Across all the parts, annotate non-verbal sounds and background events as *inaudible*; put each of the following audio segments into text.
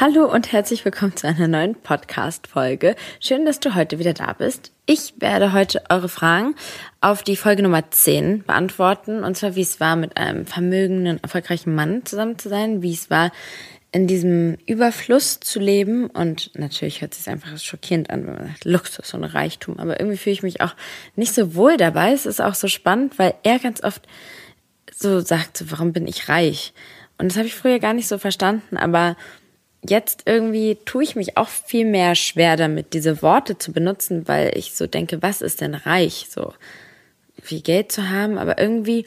Hallo und herzlich willkommen zu einer neuen Podcast-Folge. Schön, dass du heute wieder da bist. Ich werde heute eure Fragen auf die Folge Nummer 10 beantworten. Und zwar, wie es war, mit einem vermögenden, erfolgreichen Mann zusammen zu sein, wie es war, in diesem Überfluss zu leben. Und natürlich hört es sich einfach schockierend an, wenn man sagt, Luxus und Reichtum. Aber irgendwie fühle ich mich auch nicht so wohl dabei. Es ist auch so spannend, weil er ganz oft so sagt, warum bin ich reich? Und das habe ich früher gar nicht so verstanden, aber jetzt irgendwie tue ich mich auch viel mehr schwer damit, diese Worte zu benutzen, weil ich so denke, was ist denn reich? So viel Geld zu haben, aber irgendwie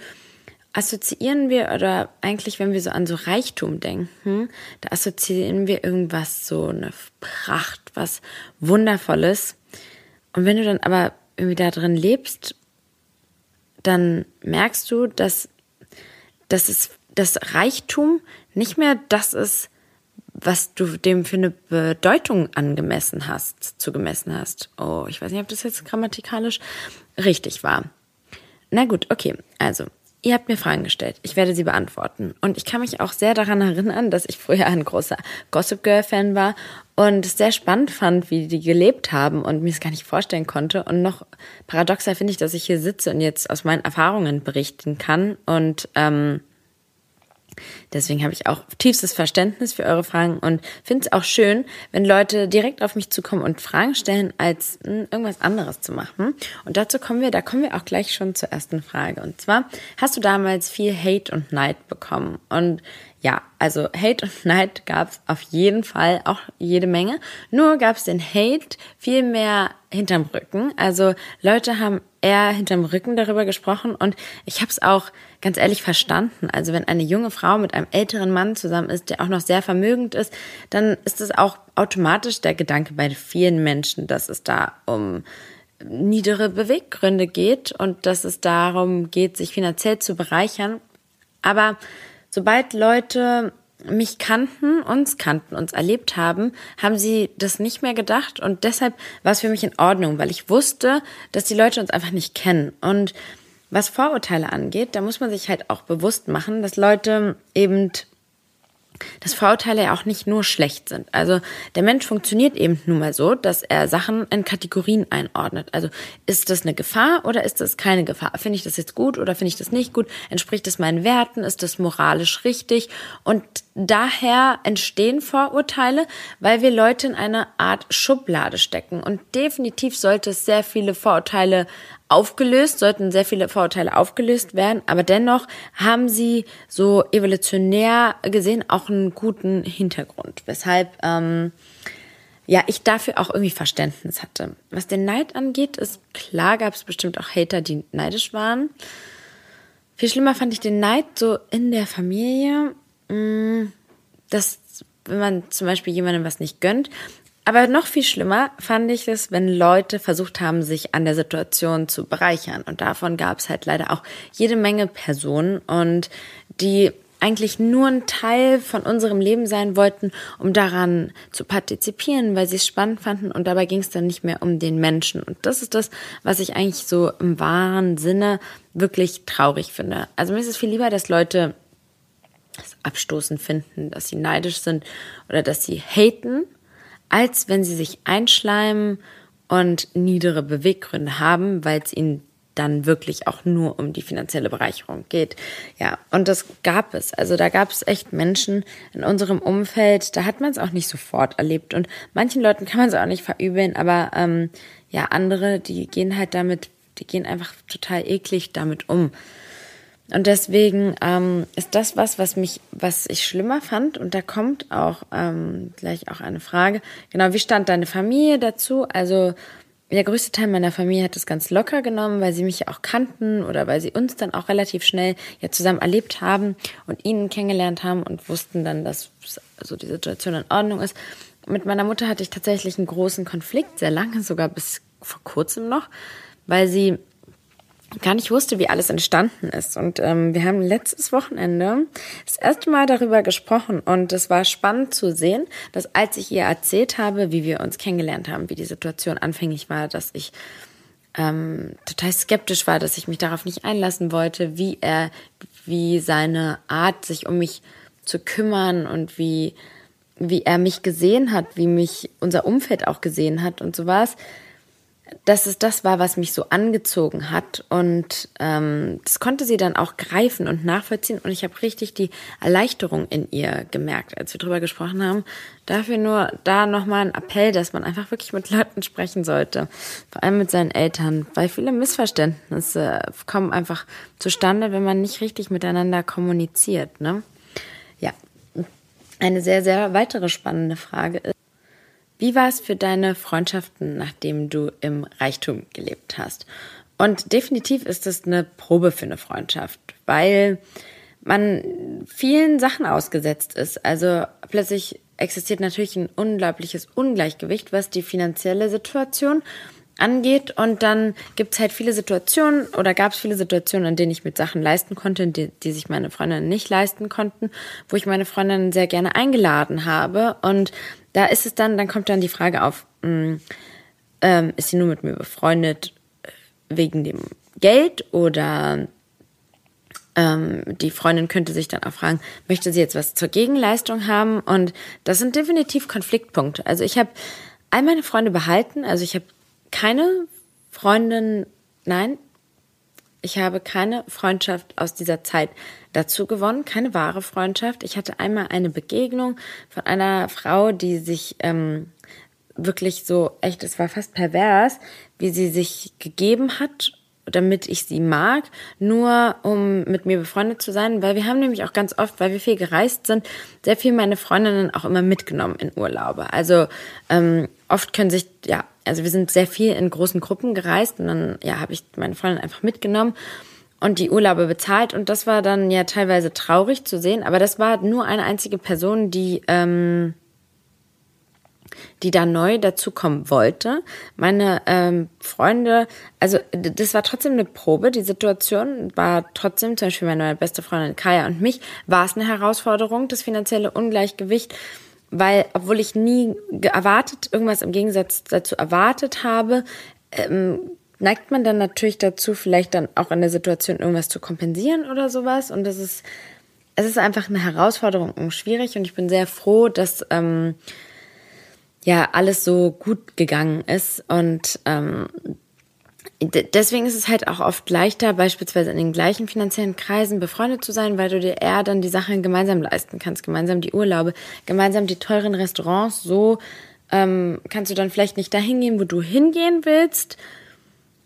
assoziieren wir oder eigentlich, wenn wir so an so Reichtum denken, da assoziieren wir irgendwas so eine Pracht, was Wundervolles. Und wenn du dann aber irgendwie da drin lebst, dann merkst du, dass, dass es das Reichtum nicht mehr das ist, was du dem für eine Bedeutung angemessen hast, zugemessen hast. Oh, ich weiß nicht, ob das jetzt grammatikalisch richtig war. Na gut, okay. Also, ihr habt mir Fragen gestellt. Ich werde sie beantworten. Und ich kann mich auch sehr daran erinnern, dass ich früher ein großer Gossip Girl Fan war und es sehr spannend fand, wie die gelebt haben und mir es gar nicht vorstellen konnte. Und noch paradoxer finde ich, dass ich hier sitze und jetzt aus meinen Erfahrungen berichten kann und ähm, Deswegen habe ich auch tiefstes Verständnis für eure Fragen und finde es auch schön, wenn Leute direkt auf mich zukommen und Fragen stellen, als hm, irgendwas anderes zu machen. Und dazu kommen wir, da kommen wir auch gleich schon zur ersten Frage. Und zwar, hast du damals viel Hate und Neid bekommen? Und ja, also Hate und Neid gab es auf jeden Fall auch jede Menge. Nur gab es den Hate viel mehr hinterm Rücken. Also Leute haben eher hinterm Rücken darüber gesprochen und ich habe es auch ganz ehrlich verstanden. Also wenn eine junge Frau mit einem älteren Mann zusammen ist, der auch noch sehr vermögend ist, dann ist es auch automatisch der Gedanke bei vielen Menschen, dass es da um niedere Beweggründe geht und dass es darum geht, sich finanziell zu bereichern. Aber sobald Leute mich kannten, uns kannten, uns erlebt haben, haben sie das nicht mehr gedacht und deshalb war es für mich in Ordnung, weil ich wusste, dass die Leute uns einfach nicht kennen. Und was Vorurteile angeht, da muss man sich halt auch bewusst machen, dass Leute eben dass Vorurteile ja auch nicht nur schlecht sind. Also der Mensch funktioniert eben nun mal so, dass er Sachen in Kategorien einordnet. Also ist das eine Gefahr oder ist das keine Gefahr? Finde ich das jetzt gut oder finde ich das nicht gut? Entspricht das meinen Werten? Ist das moralisch richtig? Und daher entstehen Vorurteile, weil wir Leute in eine Art Schublade stecken. Und definitiv sollte es sehr viele Vorurteile aufgelöst, sollten sehr viele Vorurteile aufgelöst werden, aber dennoch haben sie so evolutionär gesehen auch einen guten Hintergrund, weshalb ähm, ja ich dafür auch irgendwie Verständnis hatte. Was den Neid angeht, ist klar, gab es bestimmt auch Hater, die neidisch waren. Viel schlimmer fand ich den Neid so in der Familie, mm, dass wenn man zum Beispiel jemandem was nicht gönnt, aber noch viel schlimmer fand ich es, wenn Leute versucht haben, sich an der Situation zu bereichern. Und davon gab es halt leider auch jede Menge Personen und die eigentlich nur ein Teil von unserem Leben sein wollten, um daran zu partizipieren, weil sie es spannend fanden und dabei ging es dann nicht mehr um den Menschen. Und das ist das, was ich eigentlich so im wahren Sinne wirklich traurig finde. Also mir ist es viel lieber, dass Leute es abstoßend finden, dass sie neidisch sind oder dass sie haten als wenn sie sich einschleimen und niedere Beweggründe haben, weil es ihnen dann wirklich auch nur um die finanzielle Bereicherung geht. Ja, und das gab es. Also da gab es echt Menschen in unserem Umfeld, da hat man es auch nicht sofort erlebt. Und manchen Leuten kann man es auch nicht verübeln, aber ähm, ja, andere, die gehen halt damit, die gehen einfach total eklig damit um. Und deswegen ähm, ist das was, was mich, was ich schlimmer fand. Und da kommt auch ähm, gleich auch eine Frage. Genau, wie stand deine Familie dazu? Also der größte Teil meiner Familie hat das ganz locker genommen, weil sie mich ja auch kannten oder weil sie uns dann auch relativ schnell ja zusammen erlebt haben und ihn kennengelernt haben und wussten dann, dass so die Situation in Ordnung ist. Mit meiner Mutter hatte ich tatsächlich einen großen Konflikt, sehr lange, sogar bis vor kurzem noch, weil sie gar nicht wusste, wie alles entstanden ist. Und ähm, wir haben letztes Wochenende das erste Mal darüber gesprochen. Und es war spannend zu sehen, dass als ich ihr erzählt habe, wie wir uns kennengelernt haben, wie die Situation anfänglich war, dass ich ähm, total skeptisch war, dass ich mich darauf nicht einlassen wollte, wie er, wie seine Art, sich um mich zu kümmern und wie wie er mich gesehen hat, wie mich unser Umfeld auch gesehen hat. Und so was, dass es das war, was mich so angezogen hat. Und ähm, das konnte sie dann auch greifen und nachvollziehen. Und ich habe richtig die Erleichterung in ihr gemerkt, als wir drüber gesprochen haben. Dafür nur da nochmal ein Appell, dass man einfach wirklich mit Leuten sprechen sollte. Vor allem mit seinen Eltern. Weil viele Missverständnisse kommen einfach zustande, wenn man nicht richtig miteinander kommuniziert. Ne? Ja. Eine sehr, sehr weitere spannende Frage ist, wie war es für deine Freundschaften, nachdem du im Reichtum gelebt hast? Und definitiv ist es eine Probe für eine Freundschaft, weil man vielen Sachen ausgesetzt ist. Also plötzlich existiert natürlich ein unglaubliches Ungleichgewicht, was die finanzielle Situation angeht. Und dann gibt's halt viele Situationen oder gab es viele Situationen, in denen ich mit Sachen leisten konnte, die, die sich meine Freundinnen nicht leisten konnten, wo ich meine Freundinnen sehr gerne eingeladen habe. Und da ist es dann, dann kommt dann die Frage auf, mh, hm, ähm, ist sie nur mit mir befreundet äh, wegen dem Geld oder ähm, die Freundin könnte sich dann auch fragen, möchte sie jetzt was zur Gegenleistung haben? Und das sind definitiv Konfliktpunkte. Also ich habe all meine Freunde behalten, also ich habe keine Freundin, nein, ich habe keine Freundschaft aus dieser Zeit dazu gewonnen, keine wahre Freundschaft. Ich hatte einmal eine Begegnung von einer Frau, die sich ähm, wirklich so echt, es war fast pervers, wie sie sich gegeben hat damit ich sie mag, nur um mit mir befreundet zu sein, weil wir haben nämlich auch ganz oft, weil wir viel gereist sind, sehr viel meine Freundinnen auch immer mitgenommen in Urlaube. Also ähm, oft können sich, ja, also wir sind sehr viel in großen Gruppen gereist und dann, ja, habe ich meine Freundin einfach mitgenommen und die Urlaube bezahlt. Und das war dann ja teilweise traurig zu sehen, aber das war nur eine einzige Person, die, ähm, die da neu dazukommen wollte. Meine ähm, Freunde, also das war trotzdem eine Probe. Die Situation war trotzdem, zum Beispiel meine beste Freundin Kaya und mich, war es eine Herausforderung, das finanzielle Ungleichgewicht weil obwohl ich nie erwartet, irgendwas im Gegensatz dazu erwartet habe, ähm, neigt man dann natürlich dazu, vielleicht dann auch in der Situation irgendwas zu kompensieren oder sowas. Und das ist, es ist einfach eine Herausforderung und schwierig. Und ich bin sehr froh, dass ähm, ja alles so gut gegangen ist. Und ähm, deswegen ist es halt auch oft leichter, beispielsweise in den gleichen finanziellen Kreisen befreundet zu sein, weil du dir eher dann die Sachen gemeinsam leisten kannst, gemeinsam die Urlaube, gemeinsam die teuren Restaurants. So ähm, kannst du dann vielleicht nicht dahin gehen, wo du hingehen willst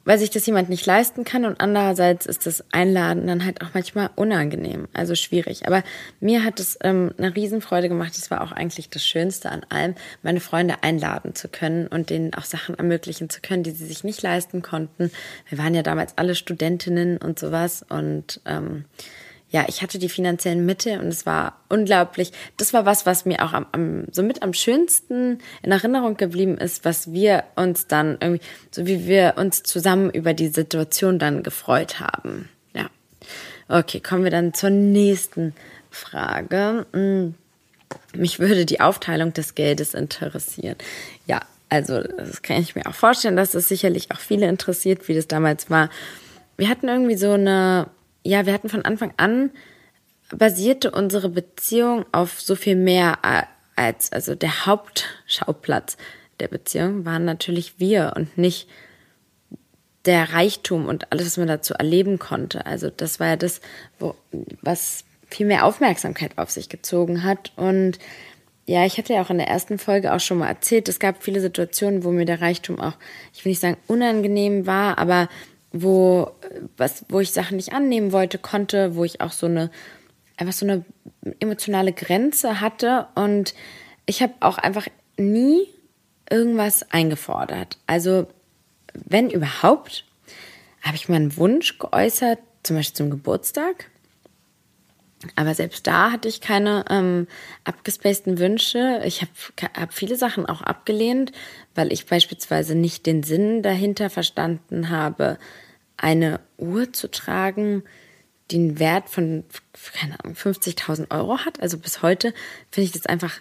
weil sich das jemand nicht leisten kann und andererseits ist das Einladen dann halt auch manchmal unangenehm, also schwierig. Aber mir hat es ähm, eine Riesenfreude gemacht. Das war auch eigentlich das Schönste an allem, meine Freunde einladen zu können und denen auch Sachen ermöglichen zu können, die sie sich nicht leisten konnten. Wir waren ja damals alle Studentinnen und sowas und ähm, ja, ich hatte die finanziellen Mittel und es war unglaublich. Das war was, was mir auch am, am, so mit am schönsten in Erinnerung geblieben ist, was wir uns dann irgendwie, so wie wir uns zusammen über die Situation dann gefreut haben. Ja. Okay, kommen wir dann zur nächsten Frage. Hm. Mich würde die Aufteilung des Geldes interessieren. Ja, also das kann ich mir auch vorstellen, dass es sicherlich auch viele interessiert, wie das damals war. Wir hatten irgendwie so eine ja, wir hatten von Anfang an basierte unsere Beziehung auf so viel mehr als, also der Hauptschauplatz der Beziehung waren natürlich wir und nicht der Reichtum und alles, was man dazu erleben konnte. Also das war ja das, wo, was viel mehr Aufmerksamkeit auf sich gezogen hat. Und ja, ich hatte ja auch in der ersten Folge auch schon mal erzählt, es gab viele Situationen, wo mir der Reichtum auch, ich will nicht sagen unangenehm war, aber wo, was, wo ich Sachen nicht annehmen wollte, konnte, wo ich auch so eine, einfach so eine emotionale Grenze hatte. Und ich habe auch einfach nie irgendwas eingefordert. Also, wenn überhaupt, habe ich meinen Wunsch geäußert, zum Beispiel zum Geburtstag. Aber selbst da hatte ich keine ähm, abgespaceden Wünsche. Ich habe hab viele Sachen auch abgelehnt, weil ich beispielsweise nicht den Sinn dahinter verstanden habe, eine Uhr zu tragen, die einen Wert von, keine Ahnung, 50.000 Euro hat. Also bis heute finde ich das einfach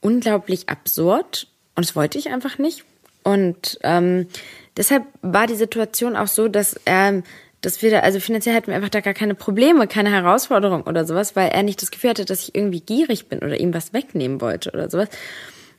unglaublich absurd und das wollte ich einfach nicht. Und ähm, deshalb war die Situation auch so, dass er dass wir da, also finanziell hatten wir einfach da gar keine Probleme, keine Herausforderung oder sowas, weil er nicht das Gefühl hatte, dass ich irgendwie gierig bin oder ihm was wegnehmen wollte oder sowas.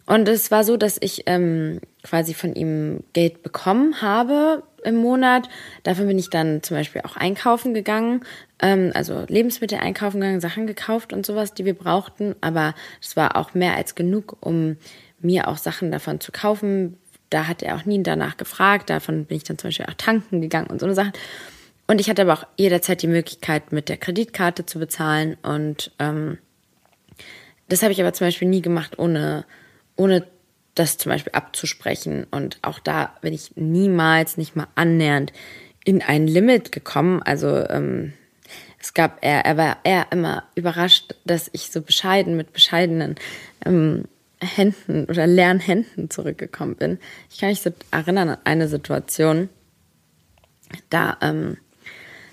Und es war so, dass ich ähm, quasi von ihm Geld bekommen habe im Monat. Dafür bin ich dann zum Beispiel auch einkaufen gegangen, ähm, also Lebensmittel einkaufen gegangen, Sachen gekauft und sowas, die wir brauchten. Aber es war auch mehr als genug, um mir auch Sachen davon zu kaufen. Da hat er auch nie danach gefragt. Davon bin ich dann zum Beispiel auch tanken gegangen und so eine Sachen. Und ich hatte aber auch jederzeit die Möglichkeit, mit der Kreditkarte zu bezahlen. Und ähm, das habe ich aber zum Beispiel nie gemacht, ohne, ohne das zum Beispiel abzusprechen. Und auch da bin ich niemals, nicht mal annähernd in ein Limit gekommen. Also ähm, es gab, er, er war eher immer überrascht, dass ich so bescheiden mit bescheidenen ähm, Händen oder leeren Händen zurückgekommen bin. Ich kann mich erinnern an eine Situation, da, ähm,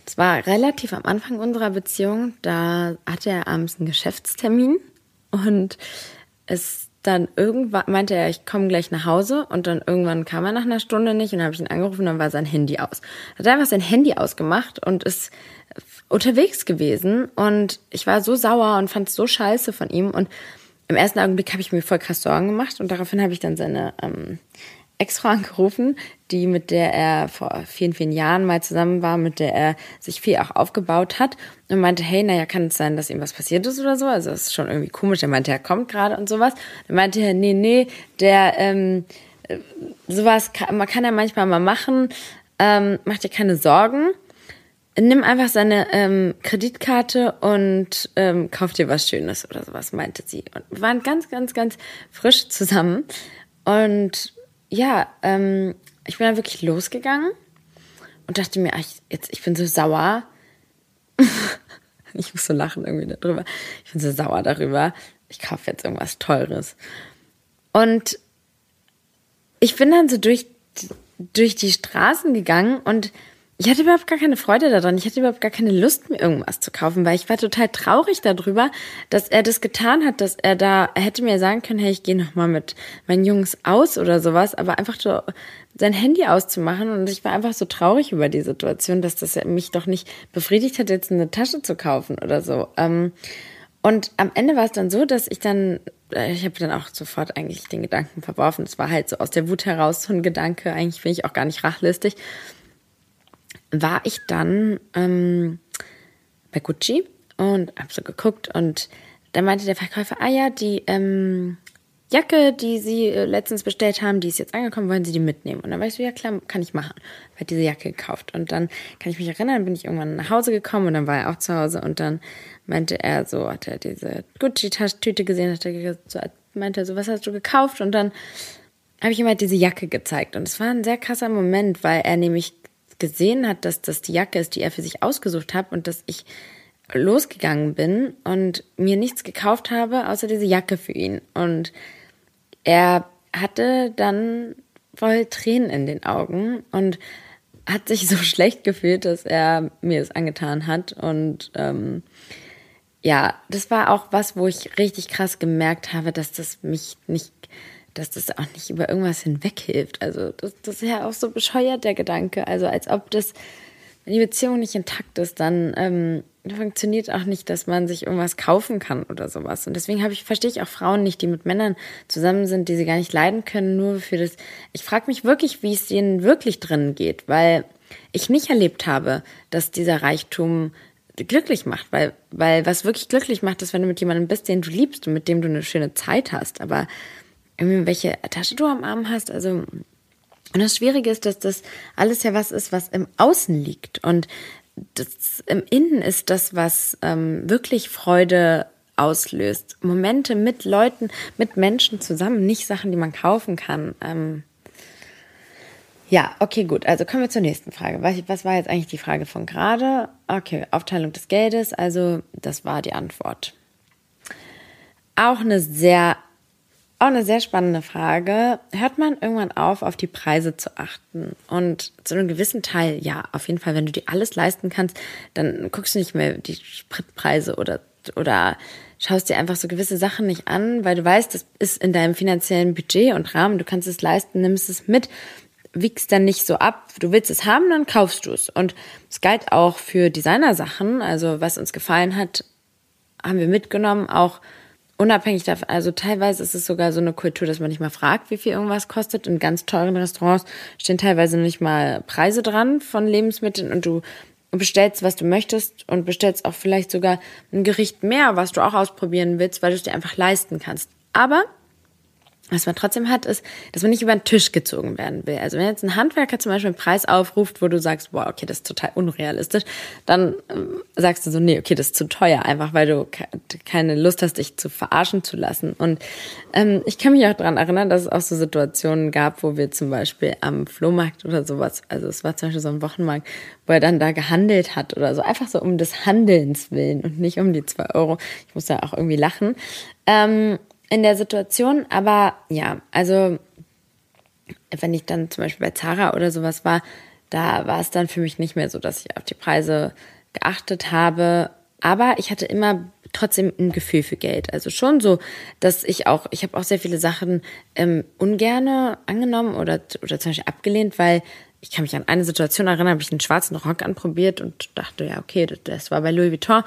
es war relativ am Anfang unserer Beziehung, da hatte er abends einen Geschäftstermin und es dann irgendwann meinte er, ich komme gleich nach Hause und dann irgendwann kam er nach einer Stunde nicht und habe ich ihn angerufen und dann war sein Handy aus. Hat einfach sein Handy ausgemacht und ist unterwegs gewesen und ich war so sauer und fand es so scheiße von ihm und im ersten Augenblick habe ich mir voll krass Sorgen gemacht und daraufhin habe ich dann seine ähm, Ex-Frau angerufen, die mit der er vor vielen, vielen Jahren mal zusammen war, mit der er sich viel auch aufgebaut hat und meinte, hey, naja, kann es sein, dass ihm was passiert ist oder so? Also das ist schon irgendwie komisch. Er meinte, er kommt gerade und sowas. Dann meinte er, nee, nee, der, ähm, äh, sowas kann, man kann ja manchmal mal machen, ähm, mach dir keine Sorgen nimm einfach seine ähm, Kreditkarte und ähm, kauf dir was Schönes oder sowas, meinte sie. Und wir waren ganz, ganz, ganz frisch zusammen. Und ja, ähm, ich bin dann wirklich losgegangen und dachte mir, ach, jetzt, ich bin so sauer. *laughs* ich muss so lachen irgendwie darüber. Ich bin so sauer darüber. Ich kaufe jetzt irgendwas Teures. Und ich bin dann so durch, durch die Straßen gegangen und ich hatte überhaupt gar keine Freude daran. Ich hatte überhaupt gar keine Lust, mir irgendwas zu kaufen, weil ich war total traurig darüber, dass er das getan hat, dass er da er hätte mir sagen können, hey, ich gehe noch mal mit meinen Jungs aus oder sowas, aber einfach so sein Handy auszumachen und ich war einfach so traurig über die Situation, dass das mich doch nicht befriedigt hat, jetzt eine Tasche zu kaufen oder so. Ähm, und am Ende war es dann so, dass ich dann, äh, ich habe dann auch sofort eigentlich den Gedanken verworfen. Es war halt so aus der Wut heraus so ein Gedanke. Eigentlich bin ich auch gar nicht rachlistig war ich dann ähm, bei Gucci und habe so geguckt und da meinte der Verkäufer, ah ja, die ähm, Jacke, die Sie äh, letztens bestellt haben, die ist jetzt angekommen, wollen Sie die mitnehmen? Und dann war ich so, ja klar, kann ich machen. Ich habe diese Jacke gekauft. Und dann kann ich mich erinnern, bin ich irgendwann nach Hause gekommen und dann war er auch zu Hause und dann meinte er so, hat er diese Gucci-Tüte gesehen, hat er so, meinte er so, was hast du gekauft? Und dann habe ich ihm halt diese Jacke gezeigt. Und es war ein sehr krasser Moment, weil er nämlich gesehen hat, dass das die Jacke ist, die er für sich ausgesucht hat und dass ich losgegangen bin und mir nichts gekauft habe, außer diese Jacke für ihn. Und er hatte dann voll Tränen in den Augen und hat sich so *laughs* schlecht gefühlt, dass er mir es angetan hat. Und ähm, ja, das war auch was, wo ich richtig krass gemerkt habe, dass das mich nicht dass das auch nicht über irgendwas hinweg hilft. Also das, das ist ja auch so bescheuert, der Gedanke. Also als ob das, wenn die Beziehung nicht intakt ist, dann ähm, funktioniert auch nicht, dass man sich irgendwas kaufen kann oder sowas. Und deswegen ich, verstehe ich auch Frauen nicht, die mit Männern zusammen sind, die sie gar nicht leiden können, nur für das. Ich frage mich wirklich, wie es denen wirklich drin geht, weil ich nicht erlebt habe, dass dieser Reichtum glücklich macht, weil, weil was wirklich glücklich macht, ist, wenn du mit jemandem bist, den du liebst und mit dem du eine schöne Zeit hast. Aber welche Tasche du am Arm hast. Also, und das Schwierige ist, dass das alles ja was ist, was im Außen liegt. Und das im Innen ist das, was ähm, wirklich Freude auslöst. Momente mit Leuten, mit Menschen zusammen, nicht Sachen, die man kaufen kann. Ähm, ja, okay, gut. Also kommen wir zur nächsten Frage. Was, was war jetzt eigentlich die Frage von gerade? Okay, Aufteilung des Geldes. Also das war die Antwort. Auch eine sehr auch eine sehr spannende Frage. Hört man irgendwann auf, auf die Preise zu achten? Und zu einem gewissen Teil, ja, auf jeden Fall, wenn du dir alles leisten kannst, dann guckst du nicht mehr die Spritpreise oder, oder schaust dir einfach so gewisse Sachen nicht an, weil du weißt, das ist in deinem finanziellen Budget und Rahmen, du kannst es leisten, nimmst es mit. wiegst dann nicht so ab. Du willst es haben, dann kaufst du es. Und es galt auch für Designersachen. Also was uns gefallen hat, haben wir mitgenommen. Auch unabhängig davon, also teilweise ist es sogar so eine Kultur, dass man nicht mal fragt, wie viel irgendwas kostet. In ganz teuren Restaurants stehen teilweise nicht mal Preise dran von Lebensmitteln und du bestellst, was du möchtest und bestellst auch vielleicht sogar ein Gericht mehr, was du auch ausprobieren willst, weil du es dir einfach leisten kannst. Aber was man trotzdem hat, ist, dass man nicht über den Tisch gezogen werden will. Also wenn jetzt ein Handwerker zum Beispiel einen Preis aufruft, wo du sagst, boah, okay, das ist total unrealistisch, dann ähm, sagst du so, nee, okay, das ist zu teuer, einfach weil du keine Lust hast, dich zu verarschen zu lassen. Und ähm, ich kann mich auch daran erinnern, dass es auch so Situationen gab, wo wir zum Beispiel am Flohmarkt oder sowas, also es war zum Beispiel so ein Wochenmarkt, wo er dann da gehandelt hat oder so, einfach so um des Handelns willen und nicht um die zwei Euro. Ich muss da auch irgendwie lachen. Ähm, in der Situation, aber ja, also wenn ich dann zum Beispiel bei Zara oder sowas war, da war es dann für mich nicht mehr so, dass ich auf die Preise geachtet habe. Aber ich hatte immer trotzdem ein Gefühl für Geld. Also schon so, dass ich auch, ich habe auch sehr viele Sachen ähm, ungerne angenommen oder, oder zum Beispiel abgelehnt, weil ich kann mich an eine Situation erinnern, habe ich einen schwarzen Rock anprobiert und dachte, ja, okay, das, das war bei Louis Vuitton.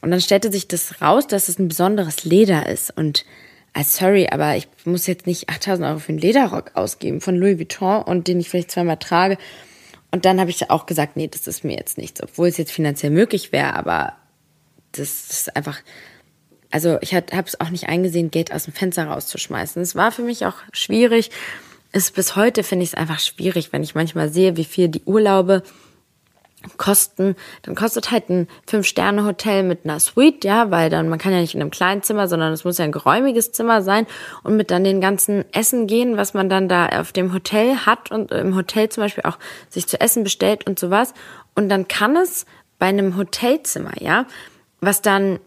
Und dann stellte sich das raus, dass es ein besonderes Leder ist. Und also sorry, aber ich muss jetzt nicht 8000 Euro für einen Lederrock ausgeben von Louis Vuitton und den ich vielleicht zweimal trage. Und dann habe ich auch gesagt, nee, das ist mir jetzt nichts, obwohl es jetzt finanziell möglich wäre, aber das ist einfach, also ich habe es auch nicht eingesehen, Geld aus dem Fenster rauszuschmeißen. Es war für mich auch schwierig. Ist bis heute finde ich es einfach schwierig, wenn ich manchmal sehe, wie viel die Urlaube kosten, dann kostet halt ein Fünf-Sterne-Hotel mit einer Suite, ja, weil dann, man kann ja nicht in einem kleinen Zimmer, sondern es muss ja ein geräumiges Zimmer sein und mit dann den ganzen Essen gehen, was man dann da auf dem Hotel hat und im Hotel zum Beispiel auch sich zu essen bestellt und sowas. Und dann kann es bei einem Hotelzimmer, ja, was dann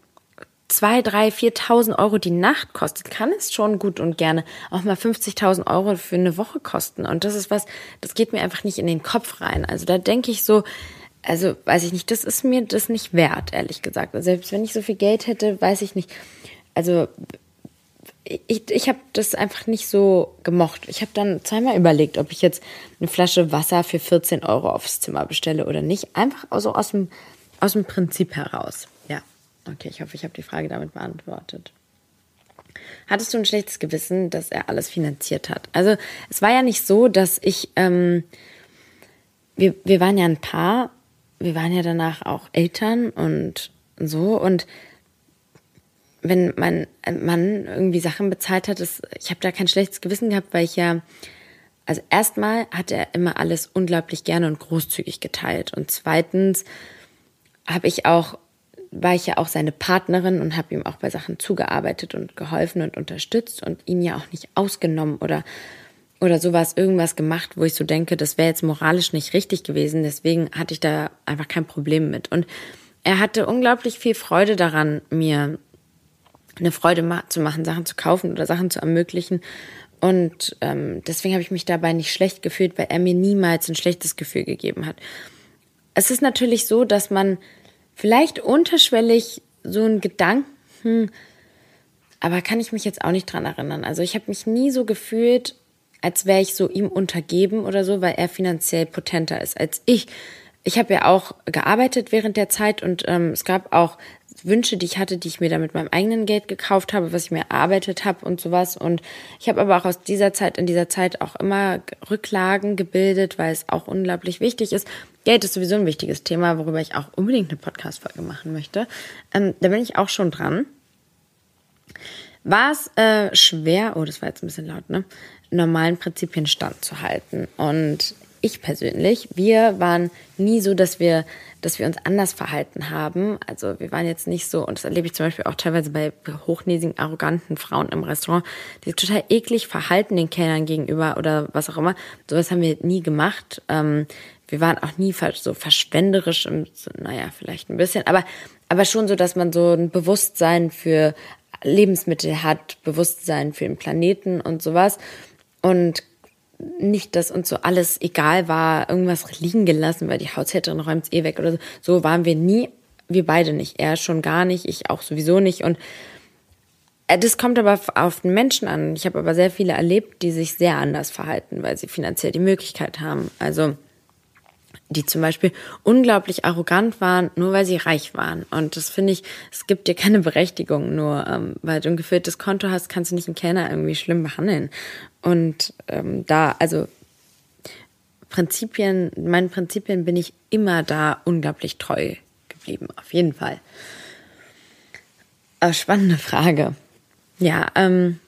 zwei, drei, viertausend Euro die Nacht kostet, kann es schon gut und gerne auch mal 50.000 Euro für eine Woche kosten. Und das ist was, das geht mir einfach nicht in den Kopf rein. Also da denke ich so, also weiß ich nicht, das ist mir das nicht wert, ehrlich gesagt. Also selbst wenn ich so viel Geld hätte, weiß ich nicht. Also ich, ich habe das einfach nicht so gemocht. Ich habe dann zweimal überlegt, ob ich jetzt eine Flasche Wasser für 14 Euro aufs Zimmer bestelle oder nicht. Einfach so aus dem, aus dem Prinzip heraus. Ja, okay, ich hoffe, ich habe die Frage damit beantwortet. Hattest du ein schlechtes Gewissen, dass er alles finanziert hat? Also es war ja nicht so, dass ich, ähm, wir, wir waren ja ein Paar wir waren ja danach auch Eltern und so. Und wenn mein Mann irgendwie Sachen bezahlt hat, das, ich habe da kein schlechtes Gewissen gehabt, weil ich ja, also erstmal hat er immer alles unglaublich gerne und großzügig geteilt. Und zweitens habe ich auch, war ich ja auch seine Partnerin und habe ihm auch bei Sachen zugearbeitet und geholfen und unterstützt und ihn ja auch nicht ausgenommen oder oder sowas, irgendwas gemacht, wo ich so denke, das wäre jetzt moralisch nicht richtig gewesen. Deswegen hatte ich da einfach kein Problem mit. Und er hatte unglaublich viel Freude daran, mir eine Freude zu machen, Sachen zu kaufen oder Sachen zu ermöglichen. Und ähm, deswegen habe ich mich dabei nicht schlecht gefühlt, weil er mir niemals ein schlechtes Gefühl gegeben hat. Es ist natürlich so, dass man vielleicht unterschwellig so einen Gedanken, aber kann ich mich jetzt auch nicht dran erinnern. Also ich habe mich nie so gefühlt, als wäre ich so ihm untergeben oder so, weil er finanziell potenter ist als ich. Ich habe ja auch gearbeitet während der Zeit und ähm, es gab auch Wünsche, die ich hatte, die ich mir da mit meinem eigenen Geld gekauft habe, was ich mir erarbeitet habe und sowas. Und ich habe aber auch aus dieser Zeit, in dieser Zeit auch immer Rücklagen gebildet, weil es auch unglaublich wichtig ist. Geld ist sowieso ein wichtiges Thema, worüber ich auch unbedingt eine Podcast-Folge machen möchte. Ähm, da bin ich auch schon dran. War es äh, schwer, oh, das war jetzt ein bisschen laut, ne? Normalen Prinzipien standzuhalten. Und ich persönlich, wir waren nie so, dass wir, dass wir uns anders verhalten haben. Also wir waren jetzt nicht so, und das erlebe ich zum Beispiel auch teilweise bei hochnäsigen, arroganten Frauen im Restaurant, die total eklig verhalten den Kellnern gegenüber oder was auch immer. Sowas haben wir nie gemacht. Ähm, wir waren auch nie so verschwenderisch, naja, vielleicht ein bisschen, aber, aber schon so, dass man so ein Bewusstsein für Lebensmittel hat, Bewusstsein für den Planeten und sowas. Und nicht, dass uns so alles egal war, irgendwas liegen gelassen, weil die Haushälterin räumt es eh weg oder so. So waren wir nie, wir beide nicht. Er schon gar nicht, ich auch sowieso nicht. Und Äh, das kommt aber auf den Menschen an. Ich habe aber sehr viele erlebt, die sich sehr anders verhalten, weil sie finanziell die Möglichkeit haben. Also die zum Beispiel unglaublich arrogant waren, nur weil sie reich waren. Und das finde ich, es gibt dir keine Berechtigung, nur ähm, weil du ein gefülltes Konto hast, kannst du nicht einen Kellner irgendwie schlimm behandeln. Und ähm, da, also Prinzipien, meinen Prinzipien bin ich immer da unglaublich treu geblieben, auf jeden Fall. Aber spannende Frage. Ja, ähm,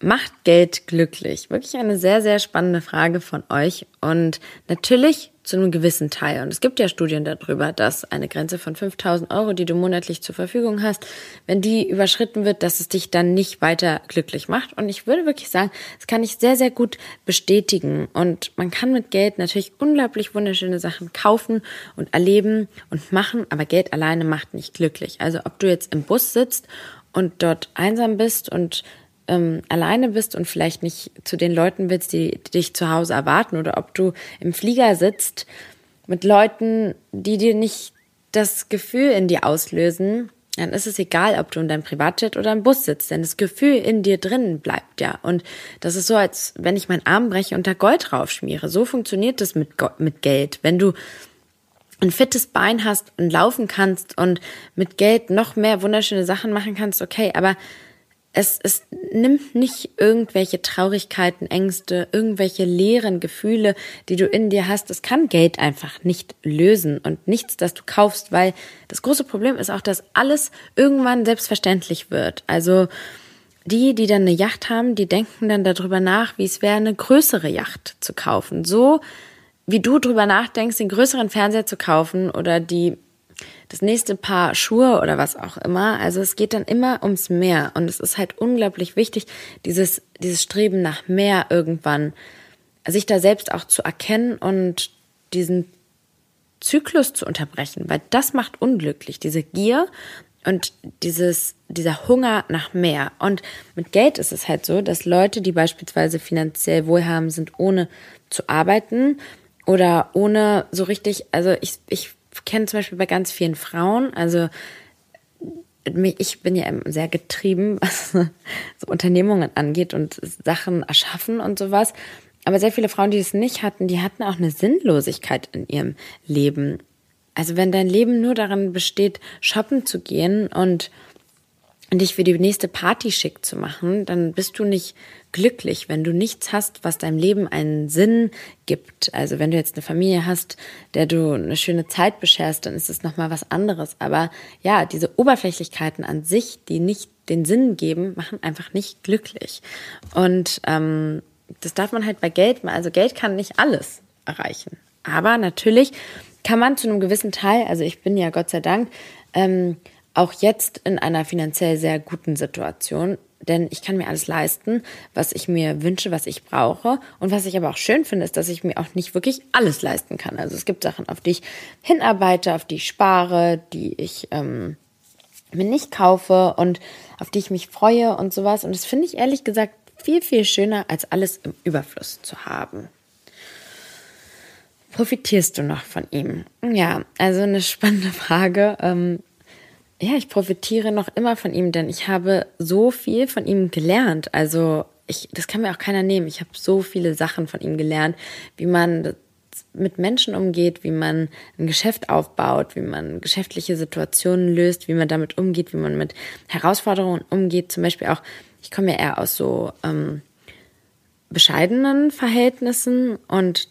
macht Geld glücklich? Wirklich eine sehr, sehr spannende Frage von euch. Und natürlich zu einem gewissen Teil. Und es gibt ja Studien darüber, dass eine Grenze von 5000 Euro, die du monatlich zur Verfügung hast, wenn die überschritten wird, dass es dich dann nicht weiter glücklich macht. Und ich würde wirklich sagen, das kann ich sehr, sehr gut bestätigen. Und man kann mit Geld natürlich unglaublich wunderschöne Sachen kaufen und erleben und machen, aber Geld alleine macht nicht glücklich. Also ob du jetzt im Bus sitzt und dort einsam bist und ähm, alleine bist und vielleicht nicht zu den Leuten willst, die, dich zu Hause erwarten oder ob du im Flieger sitzt mit Leuten, die dir nicht das Gefühl in dir auslösen, dann ist es egal, ob du in deinem Privatjet oder im Bus sitzt, denn das Gefühl in dir drinnen bleibt ja. Und das ist so, als wenn ich meinen Arm breche und da Gold draufschmiere. So funktioniert das mit, mit Geld. Wenn du ein fittes Bein hast und laufen kannst und mit Geld noch mehr wunderschöne Sachen machen kannst, okay, aber es, es nimmt nicht irgendwelche Traurigkeiten, Ängste, irgendwelche leeren Gefühle, die du in dir hast. Das kann Geld einfach nicht lösen und nichts, das du kaufst, weil das große Problem ist auch, dass alles irgendwann selbstverständlich wird. Also die, die dann eine Yacht haben, die denken dann darüber nach, wie es wäre, eine größere Yacht zu kaufen. So wie du drüber nachdenkst, den größeren Fernseher zu kaufen oder die das nächste Paar Schuhe oder was auch immer. Also es geht dann immer ums Mehr und es ist halt unglaublich wichtig, dieses, dieses Streben nach mehr irgendwann, sich da selbst auch zu erkennen und diesen Zyklus zu unterbrechen, weil das macht unglücklich, diese Gier und dieses, dieser Hunger nach mehr. Und mit Geld ist es halt so, dass Leute, die beispielsweise finanziell wohlhabend sind, ohne zu arbeiten oder ohne so richtig, also ich, ich kenne zum Beispiel bei ganz vielen Frauen, also ich bin ja sehr getrieben, *laughs* was so Unternehmungen angeht und Sachen erschaffen und sowas. Aber sehr viele Frauen, die es nicht hatten, die hatten auch eine Sinnlosigkeit in ihrem Leben. Also wenn dein Leben nur darin besteht, shoppen zu gehen und dich für die nächste Party schick zu machen, dann bist du nicht glücklich, wenn du nichts hast, was deinem Leben einen Sinn gibt. Also wenn du jetzt eine Familie hast, der du eine schöne Zeit bescherst, dann ist es nochmal was anderes. Aber ja, diese Oberflächlichkeiten an sich, die nicht den Sinn geben, machen einfach nicht glücklich. Und ähm, das darf man halt bei Geld mal. Also Geld kann nicht alles erreichen. Aber natürlich kann man zu einem gewissen Teil, also ich bin ja Gott sei Dank ähm, auch jetzt in einer finanziell sehr guten Situation, denn ich kann mir alles leisten, was ich mir wünsche, was ich brauche. Und was ich aber auch schön finde, ist, dass ich mir auch nicht wirklich alles leisten kann. Also es gibt Sachen, auf die ich hinarbeite, auf die ich spare, die ich ähm, mir nicht kaufe und auf die ich mich freue und sowas. Und das finde ich ehrlich gesagt viel, viel schöner, als alles im Überfluss zu haben. Profitierst du noch von ihm? Ja, also eine spannende *laughs* Frage. Ähm, ja, ich profitiere noch immer von ihm, denn ich habe so viel von ihm gelernt. Also ich, das kann mir auch keiner nehmen. Ich habe so viele Sachen von ihm gelernt, wie man mit Menschen umgeht, wie man ein Geschäft aufbaut, wie man geschäftliche Situationen löst, wie man damit umgeht, wie man mit Herausforderungen umgeht. Zum Beispiel auch, ich komme ja eher aus so ähm, bescheidenen Verhältnissen und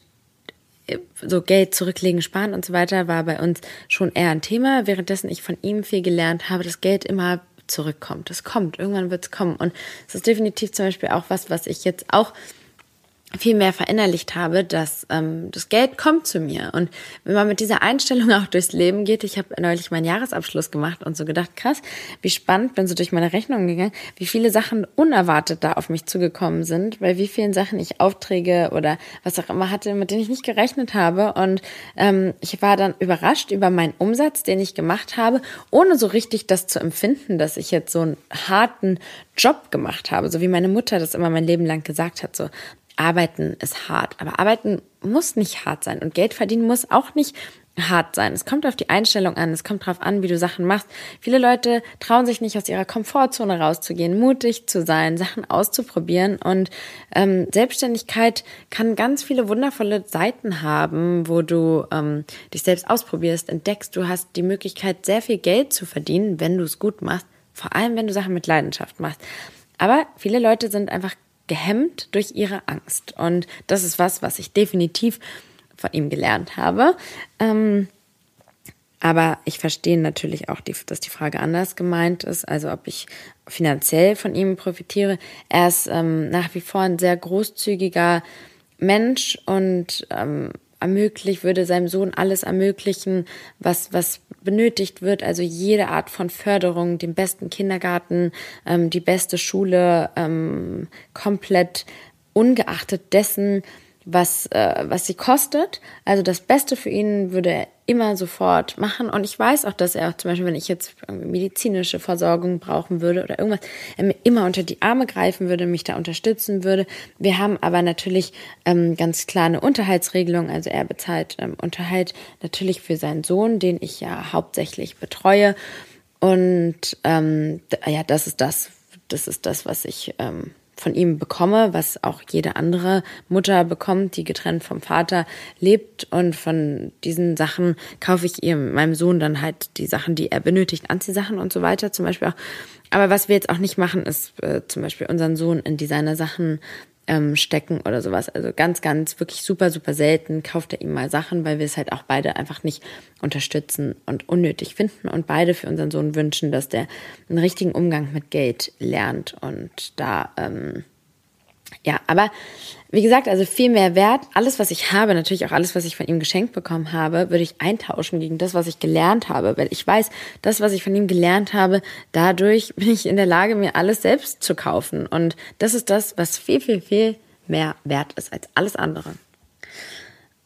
so Geld zurücklegen, sparen und so weiter war bei uns schon eher ein Thema, währenddessen ich von ihm viel gelernt habe, dass Geld immer zurückkommt. Es kommt, irgendwann wird es kommen. Und es ist definitiv zum Beispiel auch was, was ich jetzt auch viel mehr verinnerlicht habe, dass ähm, das Geld kommt zu mir. Und wenn man mit dieser Einstellung *laughs* auch durchs Leben geht, ich habe neulich meinen Jahresabschluss gemacht und so gedacht, krass, wie spannend, bin so durch meine Rechnung gegangen, wie viele Sachen unerwartet da auf mich zugekommen sind, weil wie vielen Sachen ich Aufträge oder was auch immer hatte, mit denen ich nicht gerechnet habe. Und ähm, ich war dann überrascht über meinen Umsatz, den ich gemacht habe, ohne so richtig das zu empfinden, dass ich jetzt so einen harten Job gemacht habe, so wie meine Mutter das immer mein Leben lang gesagt hat, so Arbeiten ist hart, aber Arbeiten muss nicht hart sein und Geld verdienen muss auch nicht hart sein. Es kommt auf die Einstellung an, es kommt darauf an, wie du Sachen machst. Viele Leute trauen sich nicht aus ihrer Komfortzone rauszugehen, mutig zu sein, Sachen auszuprobieren. Und ähm, Selbstständigkeit kann ganz viele wundervolle Seiten haben, wo du ähm, dich selbst ausprobierst, entdeckst. Du hast die Möglichkeit, sehr viel Geld zu verdienen, wenn du es gut machst. Vor allem, wenn du Sachen mit Leidenschaft machst. Aber viele Leute sind einfach gehemmt durch ihre Angst. Und das ist was, was ich definitiv von ihm gelernt habe. Ähm, aber ich verstehe natürlich auch, die, dass die Frage anders gemeint ist, also ob ich finanziell von ihm profitiere. Er ist ähm, nach wie vor ein sehr großzügiger Mensch und ähm, ermöglicht, würde seinem Sohn alles ermöglichen, was, was benötigt wird. Also jede Art von Förderung, den besten Kindergarten, ähm, die beste Schule, ähm, komplett ungeachtet dessen, was, äh, was sie kostet. Also das Beste für ihn würde immer sofort machen. Und ich weiß auch, dass er zum Beispiel, wenn ich jetzt medizinische Versorgung brauchen würde oder irgendwas, er mir immer unter die Arme greifen würde, mich da unterstützen würde. Wir haben aber natürlich ähm, ganz klar eine Unterhaltsregelung. Also er bezahlt ähm, Unterhalt natürlich für seinen Sohn, den ich ja hauptsächlich betreue. Und ähm, ja, das ist das, das ist das, was ich ähm, von ihm bekomme, was auch jede andere Mutter bekommt, die getrennt vom Vater lebt. Und von diesen Sachen kaufe ich ihr, meinem Sohn dann halt die Sachen, die er benötigt, Anziehsachen und so weiter zum Beispiel auch. Aber was wir jetzt auch nicht machen, ist äh, zum Beispiel unseren Sohn in Designer-Sachen ähm, stecken oder sowas. Also ganz, ganz, wirklich super, super selten kauft er ihm mal Sachen, weil wir es halt auch beide einfach nicht unterstützen und unnötig finden und beide für unseren Sohn wünschen, dass der einen richtigen Umgang mit Geld lernt und da ähm, ja, aber wie gesagt, also viel mehr Wert. Alles, was ich habe, natürlich auch alles, was ich von ihm geschenkt bekommen habe, würde ich eintauschen gegen das, was ich gelernt habe. Weil ich weiß, das, was ich von ihm gelernt habe, dadurch *laughs* bin ich in der Lage, mir alles selbst zu kaufen. Und das ist das, was viel, viel, viel mehr wert ist als alles andere.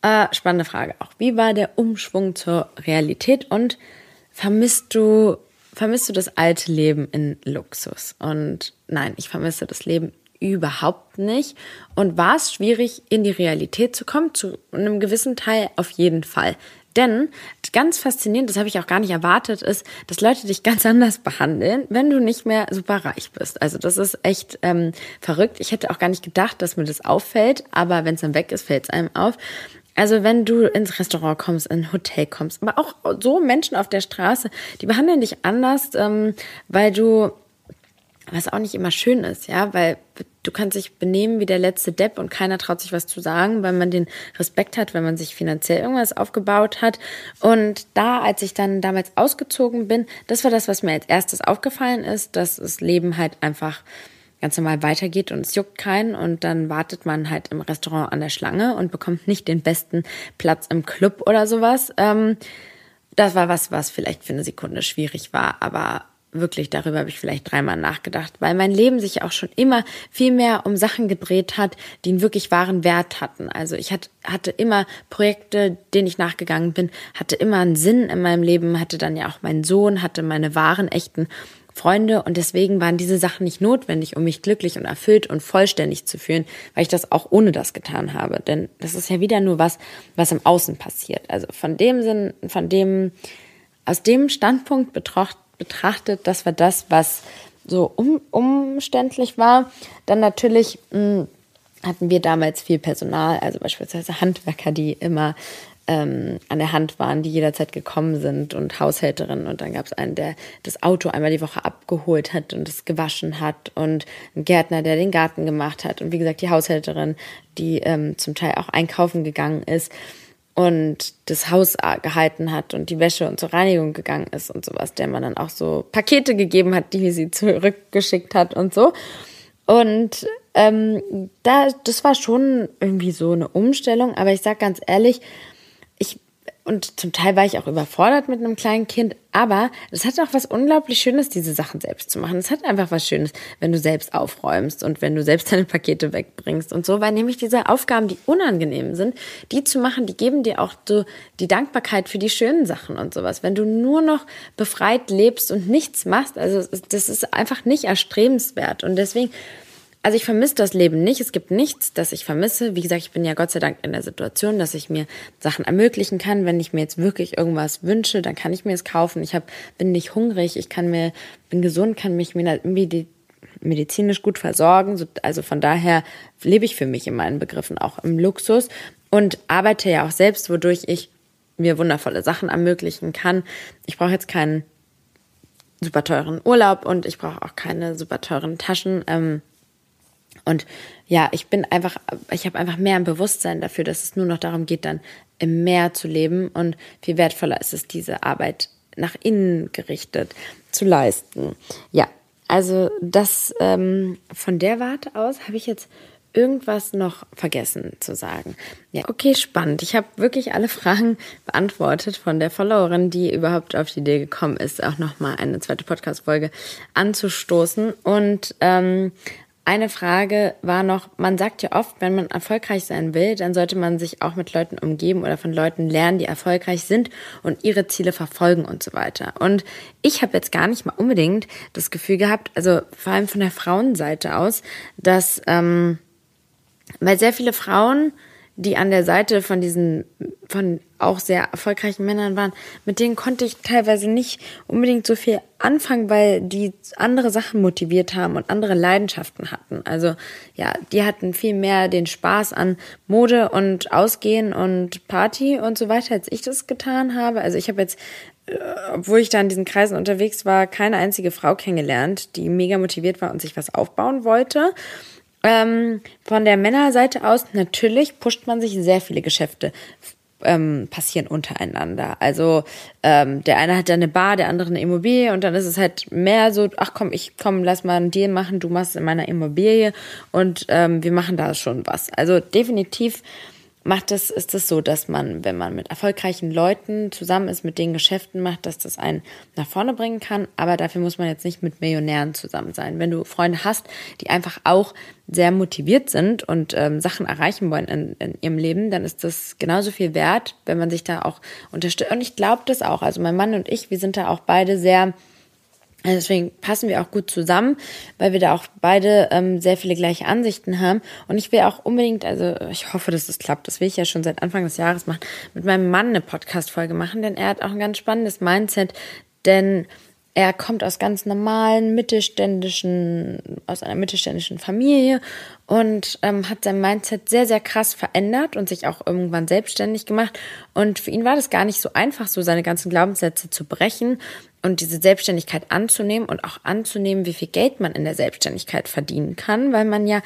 Äh, spannende Frage auch. Wie war der Umschwung zur Realität und vermisst du, vermisst du das alte Leben in Luxus? Und nein, ich vermisse das Leben überhaupt nicht. Und war es schwierig, in die Realität zu kommen? Zu einem gewissen Teil auf jeden Fall. Denn ganz faszinierend, das habe ich auch gar nicht erwartet, ist, dass Leute dich ganz anders behandeln, wenn du nicht mehr super reich bist. Also das ist echt ähm, verrückt. Ich hätte auch gar nicht gedacht, dass mir das auffällt, aber wenn es dann weg ist, fällt es einem auf. Also wenn du ins Restaurant kommst, in ein Hotel kommst, aber auch so Menschen auf der Straße, die behandeln dich anders, ähm, weil du was auch nicht immer schön ist, ja, weil du kannst dich benehmen wie der letzte Depp und keiner traut sich was zu sagen, weil man den Respekt hat, wenn man sich finanziell irgendwas aufgebaut hat. Und da, als ich dann damals ausgezogen bin, das war das, was mir als erstes aufgefallen ist, dass das Leben halt einfach ganz normal weitergeht und es juckt keinen und dann wartet man halt im Restaurant an der Schlange und bekommt nicht den besten Platz im Club oder sowas. Ähm, das war was, was vielleicht für eine Sekunde schwierig war, aber wirklich, darüber habe ich vielleicht dreimal nachgedacht, weil mein Leben sich auch schon immer viel mehr um Sachen gedreht hat, die einen wirklich wahren Wert hatten. Also ich hatte, immer Projekte, denen ich nachgegangen bin, hatte immer einen Sinn in meinem Leben, hatte dann ja auch meinen Sohn, hatte meine wahren, echten Freunde und deswegen waren diese Sachen nicht notwendig, um mich glücklich und erfüllt und vollständig zu fühlen, weil ich das auch ohne das getan habe. Denn das ist ja wieder nur was, was im Außen passiert. Also von dem Sinn, von dem, aus dem Standpunkt betracht, betrachtet, das war das, was so um, umständlich war. Dann natürlich mh, hm, hatten wir damals viel Personal, also beispielsweise Handwerker, die immer ähm, an der Hand waren, die jederzeit gekommen sind und Haushälterinnen. Und dann gab es einen, der das Auto einmal die Woche abgeholt hat und es gewaschen hat und einen Gärtner, der den Garten gemacht hat und wie gesagt die Haushälterin, die ähm, zum Teil auch einkaufen gegangen ist und das Haus gehalten hat und die Wäsche und zur Reinigung gegangen ist und sowas, der man dann auch so Pakete gegeben hat, die sie *laughs* zurückgeschickt hat und so. Und ähm, da, das war schon irgendwie so eine Umstellung, aber ich sag ganz ehrlich, und zum Teil war ich auch überfordert mit einem kleinen Kind, aber es hat auch was unglaublich Schönes, diese Sachen selbst zu machen. Es hat einfach was Schönes, wenn du selbst aufräumst und wenn du selbst *laughs* deine Pakete wegbringst und so, weil nämlich diese Aufgaben, die unangenehm sind, die zu machen, die geben dir auch so die Dankbarkeit für die schönen Sachen und sowas. Wenn du nur noch befreit lebst und nichts machst, also das ist einfach nicht erstrebenswert und deswegen also ich vermisse das Leben nicht. Es gibt nichts, das ich vermisse. Wie gesagt, ich bin ja Gott sei Dank in der Situation, dass ich mir Sachen ermöglichen kann. Wenn ich mir jetzt wirklich irgendwas wünsche, dann kann ich mir es kaufen. Ich hab, bin nicht hungrig, ich kann mir, bin gesund, kann mich medizinisch gut versorgen. Also von daher lebe ich für mich in meinen Begriffen auch im Luxus und arbeite ja auch selbst, wodurch ich mir wundervolle Sachen ermöglichen kann. Ich brauche jetzt keinen super teuren Urlaub und ich brauche auch keine super teuren Taschen. Ähm, und ja, ich bin einfach, ich habe einfach mehr ein Bewusstsein dafür, dass es nur noch darum geht, dann im Meer zu leben und viel wertvoller ist es, diese Arbeit nach innen gerichtet zu leisten. Ja, also das ähm, von der Warte aus habe ich jetzt irgendwas noch vergessen zu sagen. Ja, okay, spannend. Ich habe wirklich alle *laughs* Fragen beantwortet von der Followerin, die überhaupt auf die Idee gekommen ist, auch nochmal eine zweite Podcast-Folge anzustoßen. Und ähm, eine Frage war noch, man sagt ja oft, wenn man erfolgreich sein will, dann sollte man sich auch mit Leuten umgeben oder von Leuten lernen, die erfolgreich sind und ihre Ziele verfolgen und so weiter. Und ich habe jetzt gar nicht mal unbedingt das Gefühl gehabt, also vor allem von der Frauenseite aus, dass, ähm, weil sehr viele Frauen die an der Seite von diesen, von auch sehr erfolgreichen Männern waren, mit denen konnte ich teilweise nicht unbedingt so viel anfangen, weil die andere Sachen motiviert haben und andere Leidenschaften hatten. Also ja, die hatten viel mehr den Spaß an Mode und Ausgehen und Party und so weiter, als ich das getan habe. Also ich habe jetzt äh, obwohl ich da in diesen Kreisen unterwegs war, keine einzige Frau kennengelernt, die mega motiviert war und sich was aufbauen wollte. Ähm, von der Männerseite aus, natürlich pusht man sich sehr viele Geschäfte ähm, passieren untereinander. Also ähm, der eine hat da eine Bar, der andere eine Immobilie und dann ist es halt mehr so, ach komm, ich komm, lass mal einen Deal machen, du machst in meiner Immobilie und ähm, wir machen da schon was. Also definitiv macht das, ist es so, dass man, wenn man mit erfolgreichen Leuten zusammen ist, mit den Geschäften macht, dass das einen nach vorne bringen kann. Aber dafür muss man jetzt nicht mit Millionären zusammen sein. Wenn du Freunde hast, die einfach auch sehr motiviert sind und ähm, Sachen erreichen wollen in, in ihrem Leben, dann ist das genauso viel wert, wenn man sich da auch unterstützt. Und ich glaube das auch. Also mein Mann und ich, wir sind da auch beide sehr deswegen passen wir auch gut zusammen, weil wir da auch beide ähm, sehr viele gleiche Ansichten haben. Und ich will auch unbedingt, also ich hoffe, dass das klappt, das will ich ja schon seit Anfang des Jahres machen, mit meinem Mann eine Podcast-Folge machen, denn er hat auch ein ganz spannendes Mindset, denn er kommt aus ganz normalen mittelständischen, aus einer mittelständischen Familie und ähm, hat sein Mindset sehr, sehr krass verändert und sich auch irgendwann selbstständig gemacht. Und für ihn war das gar nicht so einfach, so seine ganzen Glaubenssätze zu brechen und diese Selbstständigkeit anzunehmen und auch anzunehmen, wie viel Geld man in der Selbstständigkeit verdienen kann, weil man ja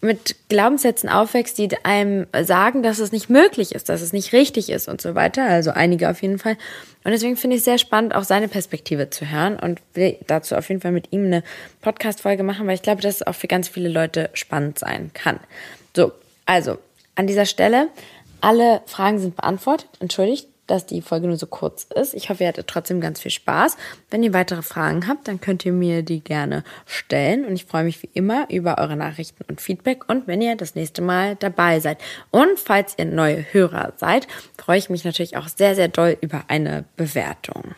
mit Glaubenssätzen aufwächst, die einem sagen, dass es nicht möglich ist, dass es nicht richtig ist und so weiter. Also einige auf jeden Fall. Und deswegen finde ich es sehr spannend, auch seine Perspektive zu hören und will dazu auf jeden Fall mit ihm eine Podcast-Folge machen, weil ich glaube, dass es auch für ganz viele Leute spannend sein kann. So, also an dieser Stelle, alle Fragen sind beantwortet. Entschuldigt, dass die Folge nur so kurz ist. Ich hoffe, ihr hattet trotzdem ganz viel Spaß. Wenn ihr weitere Fragen habt, dann könnt ihr mir die gerne stellen. Und ich freue mich wie immer über eure Nachrichten und Feedback und wenn ihr das nächste Mal dabei seid. Und falls ihr neue Hörer seid, freue ich mich natürlich auch sehr, sehr doll über eine Bewertung.